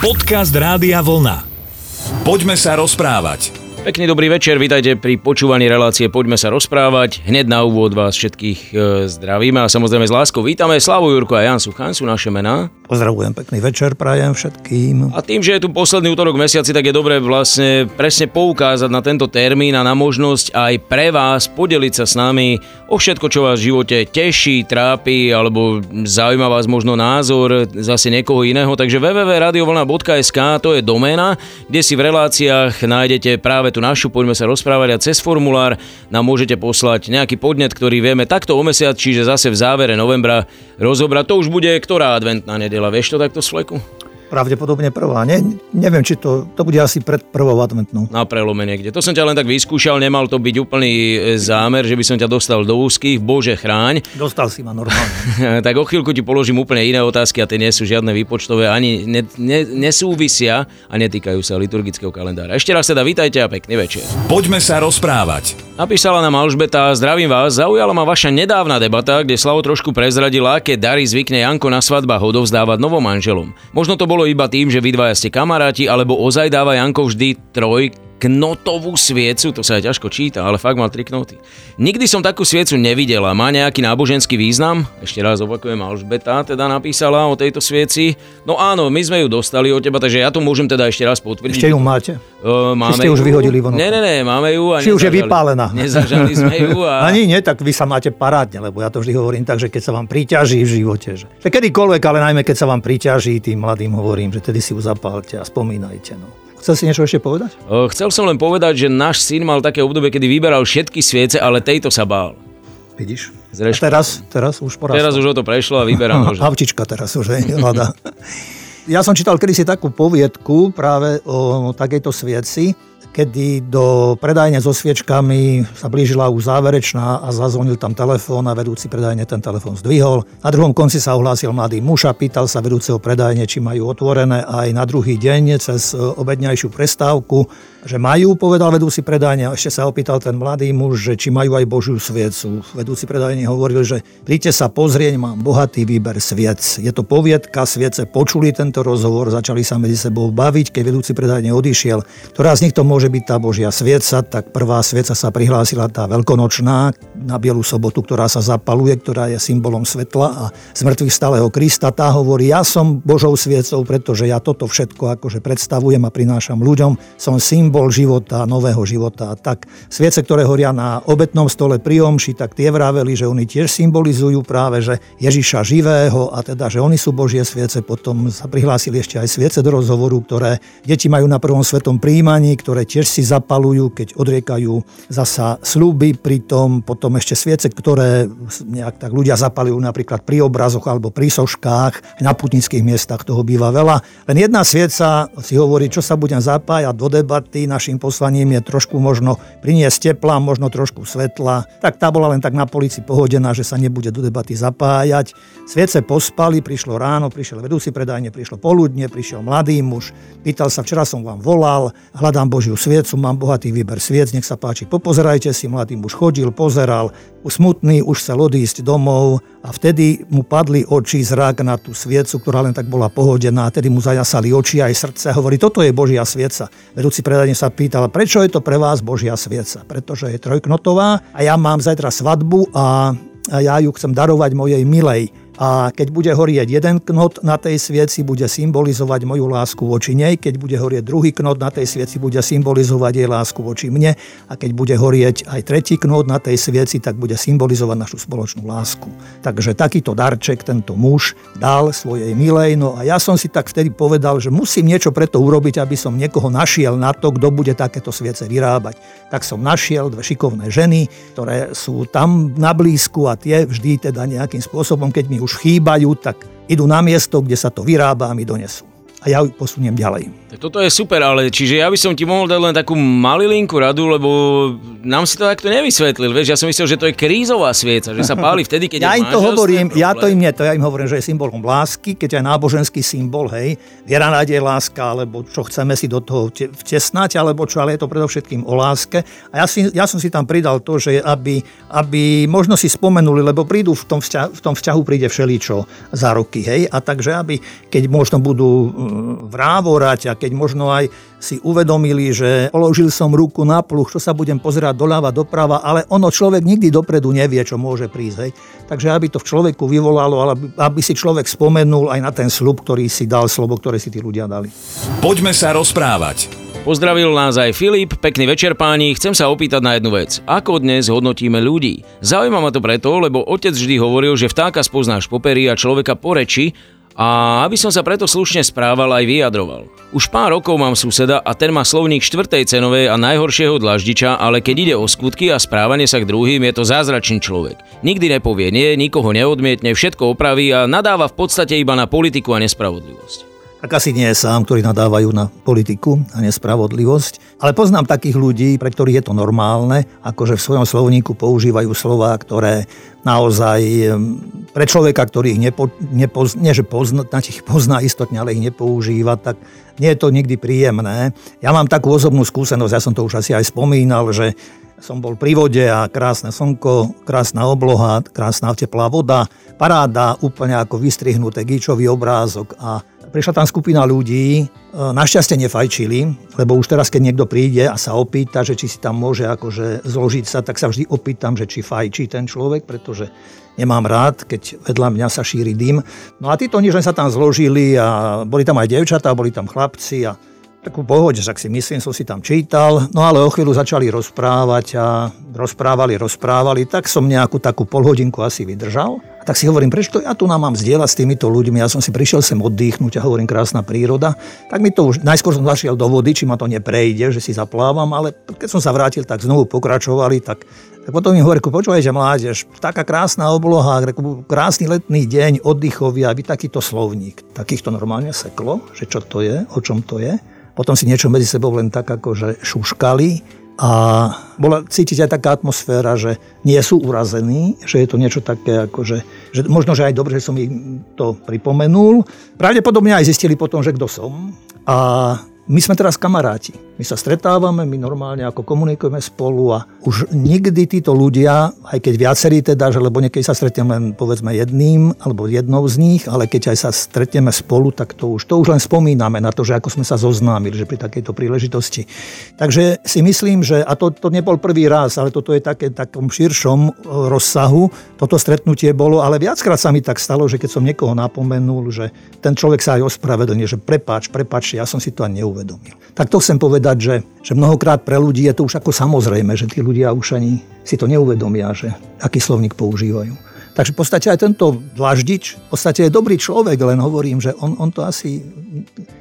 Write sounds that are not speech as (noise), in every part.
Podcast Rádia Vlna. Poďme sa rozprávať. Pekný dobrý večer, vítajte pri počúvaní relácie Poďme sa rozprávať. Hneď na úvod vás všetkých e, zdravíme a samozrejme s láskou vítame Slavu Jurko a Jan Suchan sú naše mená. Pozdravujem, pekný večer, prajem všetkým. A tým, že je tu posledný útorok v mesiaci, tak je dobré vlastne presne poukázať na tento termín a na možnosť aj pre vás podeliť sa s nami o všetko, čo vás v živote teší, trápi alebo zaujíma vás možno názor zase niekoho iného. Takže www.radiovlna.sk to je doména, kde si v reláciách nájdete práve tú našu, poďme sa rozprávať a cez formulár nám môžete poslať nejaký podnet, ktorý vieme takto o mesiac, čiže zase v závere novembra rozobrať. To už bude ktorá adventná nedela, vieš to takto z fleku? Pravdepodobne prvá. Ne, neviem, či to, to bude asi pred prvou adventnou. Na prelome niekde. To som ťa len tak vyskúšal, nemal to byť úplný e, zámer, že by som ťa dostal do úzkých. Bože chráň. (laughs) Dostal si ma normálne. (laughs) tak o chvíľku ti položím úplne iné otázky a tie nie sú žiadne výpočtové, ani ne, ne, nesúvisia a netýkajú sa liturgického kalendára. Ešte raz teda vítajte a pekný večer. Poďme sa rozprávať. Napísala nám Alžbeta, zdravím vás, zaujala ma vaša nedávna debata, kde Slavo trošku prezradila, aké dary zvykne Janko na svadbách odovzdávať novom manželom. Možno to bolo bolo iba tým, že vy dvaja ste kamaráti, alebo ozaj dáva Janko vždy troj knotovú sviecu, to sa aj ťažko číta, ale fakt mal tri knoty. Nikdy som takú sviecu nevidela. Má nejaký náboženský význam? Ešte raz opakujem, Alžbeta teda napísala o tejto svieci. No áno, my sme ju dostali od teba, takže ja to môžem teda ešte raz potvrdiť. Ešte ju máte? Uh, máme ste ju už vyhodili von. Nie, nie, nie, máme ju. A Či už je vypálená. Nezažali sme ju. A... (laughs) Ani nie, tak vy sa máte parádne, lebo ja to vždy hovorím tak, že keď sa vám priťaží v živote, že, že kedykoľvek, ale najmä keď sa vám priťaží, tým mladým hovorím, že tedy si ju zapálte a spomínajte. No. Chcel si niečo ešte povedať? Chcel som len povedať, že náš syn mal také obdobie, kedy vyberal všetky sviece, ale tejto sa bál. Vidíš? Zreška. A teraz, teraz už porastol. Teraz už o to prešlo a vyberá nože. (laughs) Havčička teraz už, hej. Ja som čítal kedysi takú poviedku práve o takejto svieci, kedy do predajne so sviečkami sa blížila už záverečná a zazvonil tam telefón a vedúci predajne ten telefón zdvihol. Na druhom konci sa ohlásil mladý muž a pýtal sa vedúceho predajne, či majú otvorené aj na druhý deň cez obedňajšiu prestávku že majú, povedal vedúci predajne, a ešte sa opýtal ten mladý muž, že či majú aj Božiu sviecu. Vedúci predajne hovoril, že príďte sa pozrieť, mám bohatý výber sviec. Je to poviedka, sviece počuli tento rozhovor, začali sa medzi sebou baviť, keď vedúci predajne odišiel. Ktorá z nich to môže byť tá Božia svieca, tak prvá svieca sa prihlásila tá veľkonočná na Bielu sobotu, ktorá sa zapaluje, ktorá je symbolom svetla a zmrtvých stáleho Krista. Tá hovorí, ja som Božou sviecou, pretože ja toto všetko akože predstavujem a prinášam ľuďom. Som symbol symbol života, nového života. Tak sviece, ktoré horia na obetnom stole pri omši, tak tie vraveli, že oni tiež symbolizujú práve, že Ježiša živého a teda, že oni sú Božie sviece. Potom sa prihlásili ešte aj sviece do rozhovoru, ktoré deti majú na prvom svetom príjmaní, ktoré tiež si zapalujú, keď odriekajú zasa slúby, pritom potom ešte sviece, ktoré nejak tak ľudia zapalujú napríklad pri obrazoch alebo pri soškách, na putnických miestach toho býva veľa. Len jedna svieca si hovorí, čo sa budem zapájať do debaty, debaty. Našim poslaním je trošku možno priniesť tepla, možno trošku svetla. Tak tá bola len tak na polici pohodená, že sa nebude do debaty zapájať. Sviece pospali, prišlo ráno, prišiel vedúci predajne, prišlo poludne, prišiel mladý muž, pýtal sa, včera som vám volal, hľadám Božiu sviecu, mám bohatý výber sviec, nech sa páči, popozerajte si. Mladý muž chodil, pozeral, smutný, už chcel odísť domov a vtedy mu padli oči zrak na tú sviecu, ktorá len tak bola pohodená, a tedy mu zajasali oči aj srdce. Hovorí, toto je Božia svieca. Vedúci predajne sa pýtal, prečo je to pre vás Božia svieca? Pretože je trojknotová a ja mám zajtra svadbu a ja ju chcem darovať mojej milej a keď bude horieť jeden knot na tej svieci, bude symbolizovať moju lásku voči nej, keď bude horieť druhý knot na tej svieci, bude symbolizovať jej lásku voči mne a keď bude horieť aj tretí knot na tej svieci, tak bude symbolizovať našu spoločnú lásku. Takže takýto darček tento muž dal svojej milej, no a ja som si tak vtedy povedal, že musím niečo preto urobiť, aby som niekoho našiel na to, kto bude takéto sviece vyrábať. Tak som našiel dve šikovné ženy, ktoré sú tam na blízku a tie vždy teda nejakým spôsobom, keď mi už už chýbajú, tak idú na miesto, kde sa to vyrába a mi donesú a ja ju posuniem ďalej. Tak toto je super, ale čiže ja by som ti mohol dať len takú malilinku radu, lebo nám si to takto nevysvetlil, vieš, ja som myslel, že to je krízová svieca, že sa páli vtedy, keď Ja im to hovorím, ja to im nie, to ja im hovorím, že je symbolom lásky, keď je náboženský symbol, hej, viera, nádej, láska, alebo čo chceme si do toho vtesnať, alebo čo, ale je to predovšetkým o láske. A ja, si, ja som si tam pridal to, že aby, aby možno si spomenuli, lebo prídu v tom, vzťahu, v tom vzťahu príde všeličo za roky, hej, a takže aby, keď možno budú vrávorať a keď možno aj si uvedomili, že položil som ruku na pluch, čo sa budem pozerať doľava, doprava, ale ono človek nikdy dopredu nevie, čo môže prísť. Hej. Takže aby to v človeku vyvolalo, ale aby si človek spomenul aj na ten slub, ktorý si dal, slovo, ktoré si tí ľudia dali. Poďme sa rozprávať. Pozdravil nás aj Filip, pekný večer páni, chcem sa opýtať na jednu vec. Ako dnes hodnotíme ľudí? Zaujíma ma to preto, lebo otec vždy hovoril, že vtáka spoznáš po peri a človeka po reči a aby som sa preto slušne správal aj vyjadroval. Už pár rokov mám suseda a ten má slovník štvrtej cenovej a najhoršieho dlaždiča, ale keď ide o skutky a správanie sa k druhým, je to zázračný človek. Nikdy nepovie nie, nikoho neodmietne, všetko opraví a nadáva v podstate iba na politiku a nespravodlivosť tak asi nie je sám, ktorí nadávajú na politiku a nespravodlivosť. Ale poznám takých ľudí, pre ktorých je to normálne, akože v svojom slovníku používajú slova, ktoré naozaj pre človeka, ktorý ich nepo, nepoz, nie, že pozna, ich pozná istotne, ale ich nepoužíva, tak nie je to nikdy príjemné. Ja mám takú osobnú skúsenosť, ja som to už asi aj spomínal, že som bol pri vode a krásne slnko, krásna obloha, krásna teplá voda, paráda, úplne ako vystrihnuté gíčový obrázok a prišla tam skupina ľudí, e, našťastie nefajčili, lebo už teraz, keď niekto príde a sa opýta, že či si tam môže akože zložiť sa, tak sa vždy opýtam, že či fajčí ten človek, pretože nemám rád, keď vedľa mňa sa šíri dym. No a títo nič len sa tam zložili a boli tam aj devčatá, boli tam chlapci a takú pohode, však si myslím, som si tam čítal, no ale o chvíľu začali rozprávať a rozprávali, rozprávali, tak som nejakú takú polhodinku asi vydržal. A tak si hovorím, prečo ja tu nám mám zdieľať s týmito ľuďmi, ja som si prišiel sem oddychnúť a hovorím, krásna príroda. Tak mi to už, najskôr som zašiel do vody, či ma to neprejde, že si zaplávam, ale keď som sa vrátil, tak znovu pokračovali, tak tak potom hovorí, počúvajte mládež, taká krásna obloha, krásny letný deň, oddychový, aby takýto slovník. Takýchto normálne seklo, že čo to je, o čom to je. Potom si niečo medzi sebou len tak akože šuškali a bola cítiť aj taká atmosféra, že nie sú urazení, že je to niečo také, akože, že možno, že aj dobre, že som im to pripomenul. Pravdepodobne aj zistili potom, že kto som. A my sme teraz kamaráti. My sa stretávame, my normálne ako komunikujeme spolu a už nikdy títo ľudia, aj keď viacerí teda, že lebo niekedy sa stretneme len povedzme jedným alebo jednou z nich, ale keď aj sa stretneme spolu, tak to už, to už len spomíname na to, že ako sme sa zoznámili, že pri takejto príležitosti. Takže si myslím, že, a to, to nebol prvý raz, ale toto je také takom širšom e, rozsahu, toto stretnutie bolo, ale viackrát sa mi tak stalo, že keď som niekoho napomenul, že ten človek sa aj ospravedlní, že prepáč, prepáč, ja som si to ani neuvedomil uvedomil. Tak to chcem povedať, že, že mnohokrát pre ľudí je to už ako samozrejme, že tí ľudia už ani si to neuvedomia, že aký slovník používajú. Takže v podstate aj tento dlaždič, v podstate je dobrý človek, len hovorím, že on, on to asi...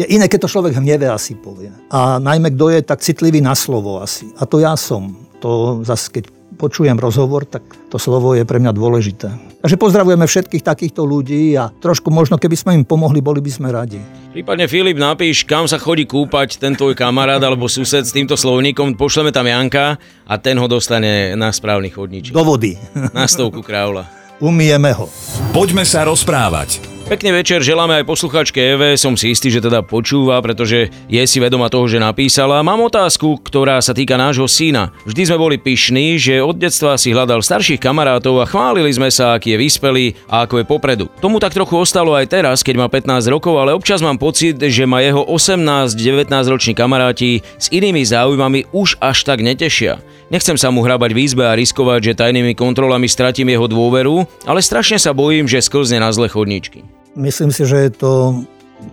Je iné, keď to človek hneve asi povie. A najmä, kto je tak citlivý na slovo asi. A to ja som. To zase, keď počujem rozhovor, tak to slovo je pre mňa dôležité. Takže pozdravujeme všetkých takýchto ľudí a trošku možno, keby sme im pomohli, boli by sme radi. Prípadne Filip, napíš, kam sa chodí kúpať ten tvoj kamarát alebo sused s týmto slovníkom, pošleme tam Janka a ten ho dostane na správny chodníček. Do vody. Na stovku kráľa. Umieme ho. Poďme sa rozprávať. Pekný večer želáme aj posluchačke Eve, som si istý, že teda počúva, pretože je si vedoma toho, že napísala. Mám otázku, ktorá sa týka nášho syna. Vždy sme boli pyšní, že od detstva si hľadal starších kamarátov a chválili sme sa, aký je vyspelý a ako je popredu. Tomu tak trochu ostalo aj teraz, keď má 15 rokov, ale občas mám pocit, že ma jeho 18-19 roční kamaráti s inými záujmami už až tak netešia. Nechcem sa mu hrabať v izbe a riskovať, že tajnými kontrolami stratím jeho dôveru, ale strašne sa bojím, že sklzne na zle chodničky. Myslím si, že je to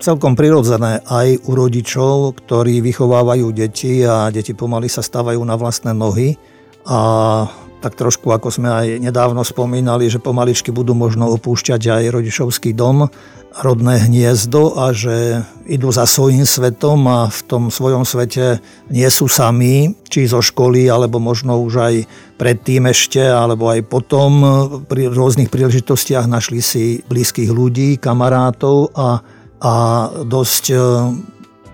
celkom prirodzené aj u rodičov, ktorí vychovávajú deti a deti pomaly sa stávajú na vlastné nohy a tak trošku, ako sme aj nedávno spomínali, že pomaličky budú možno opúšťať aj rodičovský dom, rodné hniezdo a že idú za svojím svetom a v tom svojom svete nie sú sami, či zo školy, alebo možno už aj predtým ešte, alebo aj potom. Pri rôznych príležitostiach našli si blízkych ľudí, kamarátov a, a dosť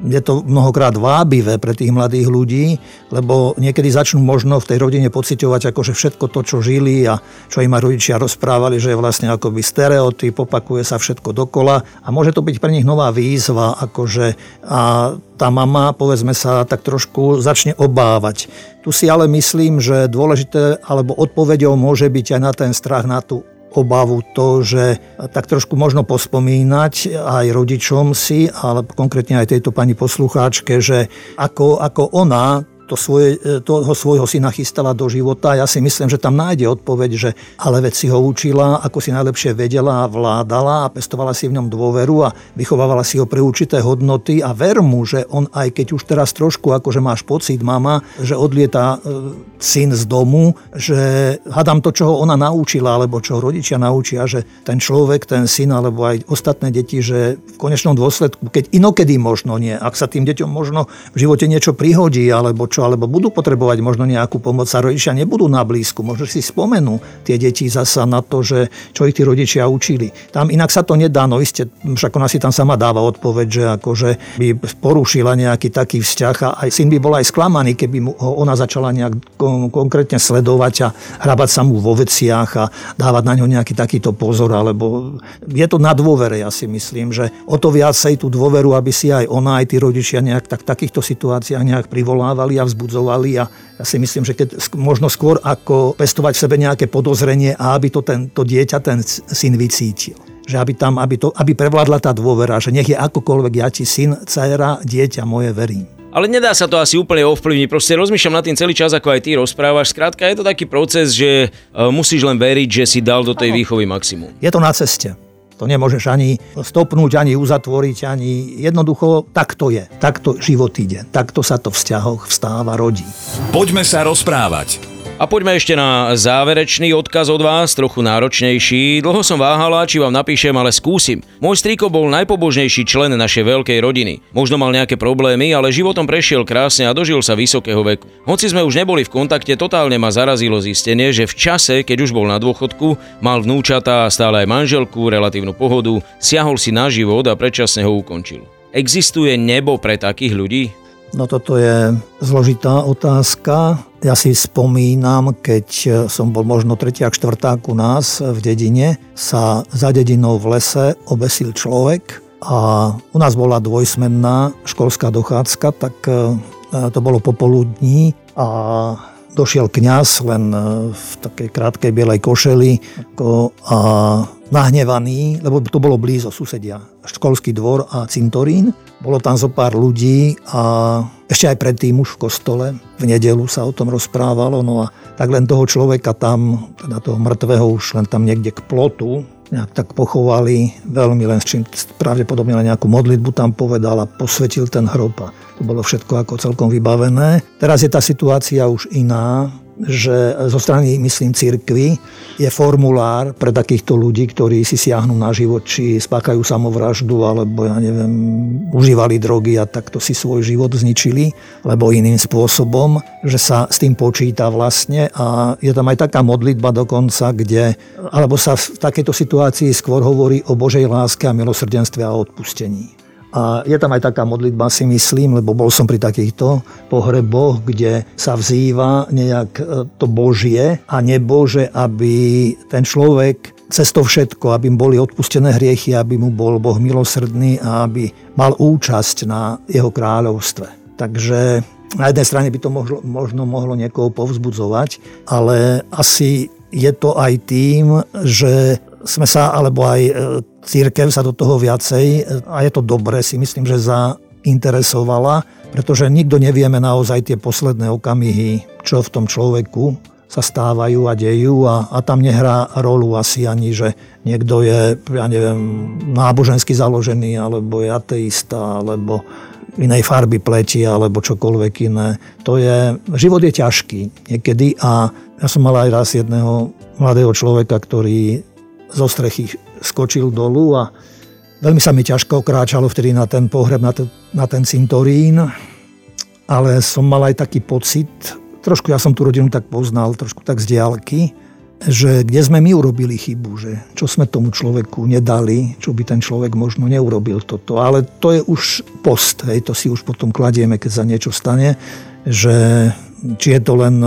je to mnohokrát vábivé pre tých mladých ľudí, lebo niekedy začnú možno v tej rodine pociťovať akože všetko to, čo žili a čo im rodičia rozprávali, že je vlastne akoby stereotyp, opakuje sa všetko dokola a môže to byť pre nich nová výzva, akože a tá mama, povedzme sa, tak trošku začne obávať. Tu si ale myslím, že dôležité alebo odpovedou môže byť aj na ten strach, na tú obavu to, že tak trošku možno pospomínať aj rodičom si, ale konkrétne aj tejto pani poslucháčke, že ako, ako ona to svoje, e, toho svojho syna chystala do života. Ja si myslím, že tam nájde odpoveď, že ale veď si ho učila, ako si najlepšie vedela a vládala a pestovala si v ňom dôveru a vychovávala si ho pre určité hodnoty a ver mu, že on aj keď už teraz trošku akože máš pocit, mama, že odlieta e, syn z domu, že hadám to, čo ho ona naučila, alebo čo rodičia naučia, že ten človek, ten syn, alebo aj ostatné deti, že v konečnom dôsledku, keď inokedy možno nie, ak sa tým deťom možno v živote niečo prihodí, alebo čo, alebo budú potrebovať možno nejakú pomoc a rodičia nebudú na blízku. Možno si spomenú tie deti zasa na to, že čo ich tí rodičia učili. Tam inak sa to nedá, no iste, však ona si tam sama dáva odpoveď, že akože by porušila nejaký taký vzťah a aj syn by bol aj sklamaný, keby mu ona začala nejak konkrétne sledovať a hrabať sa mu vo veciach a dávať na ňo nejaký takýto pozor, alebo je to na dôvere, ja si myslím, že o to viacej tú dôveru, aby si aj ona, aj tí rodičia nejak tak, takýchto situáciách nejak privolávali a vzbudzovali a ja si myslím, že keď možno skôr ako pestovať v sebe nejaké podozrenie a aby to ten, to dieťa, ten syn vycítil že aby tam, aby, to, aby prevládla tá dôvera, že nech je akokoľvek ja ti syn, dcera, dieťa moje, verím. Ale nedá sa to asi úplne ovplyvniť. Proste rozmýšľam nad tým celý čas, ako aj ty rozprávaš. Skrátka, je to taký proces, že e, musíš len veriť, že si dal do tej výchovy maximum. Je to na ceste. To nemôžeš ani stopnúť, ani uzatvoriť, ani jednoducho tak to je. Takto život ide. Takto sa to v vzťahoch vstáva, rodí. Poďme sa rozprávať. A poďme ešte na záverečný odkaz od vás, trochu náročnejší. Dlho som váhala, či vám napíšem, ale skúsim. Môj strýko bol najpobožnejší člen našej veľkej rodiny. Možno mal nejaké problémy, ale životom prešiel krásne a dožil sa vysokého veku. Hoci sme už neboli v kontakte, totálne ma zarazilo zistenie, že v čase, keď už bol na dôchodku, mal vnúčatá, stále aj manželku, relatívnu pohodu, siahol si na život a predčasne ho ukončil. Existuje nebo pre takých ľudí? No toto je zložitá otázka. Ja si spomínam, keď som bol možno tretiak, štvrták u nás v dedine, sa za dedinou v lese obesil človek a u nás bola dvojsmenná školská dochádzka, tak e, to bolo popoludní a došiel kňaz len e, v takej krátkej bielej košeli a nahnevaný, lebo to bolo blízo susedia, školský dvor a cintorín. Bolo tam zo pár ľudí a ešte aj predtým už v kostole. V nedelu sa o tom rozprávalo. No a tak len toho človeka tam, teda toho mŕtvého už len tam niekde k plotu, nejak tak pochovali veľmi len s čím pravdepodobne len nejakú modlitbu tam povedal a posvetil ten hrob a to bolo všetko ako celkom vybavené. Teraz je tá situácia už iná že zo strany, myslím, církvy je formulár pre takýchto ľudí, ktorí si siahnu na život, či spákajú samovraždu, alebo ja neviem, užívali drogy a takto si svoj život zničili, lebo iným spôsobom, že sa s tým počíta vlastne a je tam aj taká modlitba dokonca, kde, alebo sa v takejto situácii skôr hovorí o Božej láske a milosrdenstve a odpustení. A je tam aj taká modlitba, si myslím, lebo bol som pri takýchto pohreboch, kde sa vzýva nejak e, to Božie a nebože, aby ten človek cez to všetko, aby mu boli odpustené hriechy, aby mu bol Boh milosrdný a aby mal účasť na jeho kráľovstve. Takže na jednej strane by to možno, možno mohlo niekoho povzbudzovať, ale asi je to aj tým, že sme sa, alebo aj e, církev sa do toho viacej, e, a je to dobré, si myslím, že zainteresovala, pretože nikto nevieme naozaj tie posledné okamihy, čo v tom človeku sa stávajú a dejú a, a tam nehrá rolu asi ani, že niekto je, ja neviem, nábožensky založený, alebo je ateista, alebo inej farby pleti, alebo čokoľvek iné. To je, život je ťažký niekedy a ja som mal aj raz jedného mladého človeka, ktorý zo strechy skočil dolu a veľmi sa mi ťažko kráčalo vtedy na ten pohreb, na ten, na ten cintorín, ale som mal aj taký pocit, trošku ja som tú rodinu tak poznal, trošku tak z diálky, že kde sme my urobili chybu, že čo sme tomu človeku nedali, čo by ten človek možno neurobil toto. Ale to je už post, hej, to si už potom kladieme, keď sa niečo stane, že či je to len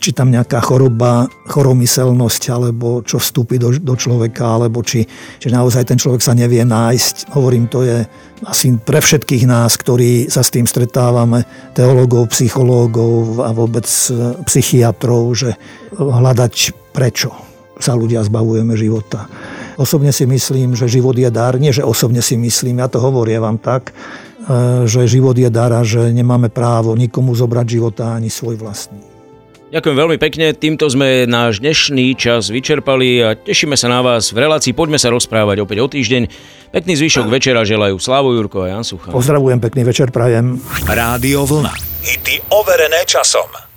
či tam nejaká choroba, choromyselnosť, alebo čo vstúpi do, do človeka, alebo či, či naozaj ten človek sa nevie nájsť. Hovorím, to je asi pre všetkých nás, ktorí sa s tým stretávame, teológov, psychológov a vôbec e, psychiatrov, že hľadať prečo sa ľudia zbavujeme života. Osobne si myslím, že život je dar. Nie, že osobne si myslím, ja to hovorím vám tak, e, že život je dar a že nemáme právo nikomu zobrať života ani svoj vlastný. Ďakujem veľmi pekne, týmto sme náš dnešný čas vyčerpali a tešíme sa na vás v relácii. Poďme sa rozprávať opäť o týždeň. Pekný zvyšok večera želajú Slavo Jurko a Jan Sucha. Pozdravujem, pekný večer prajem. Rádio Vlna. Hity overené časom.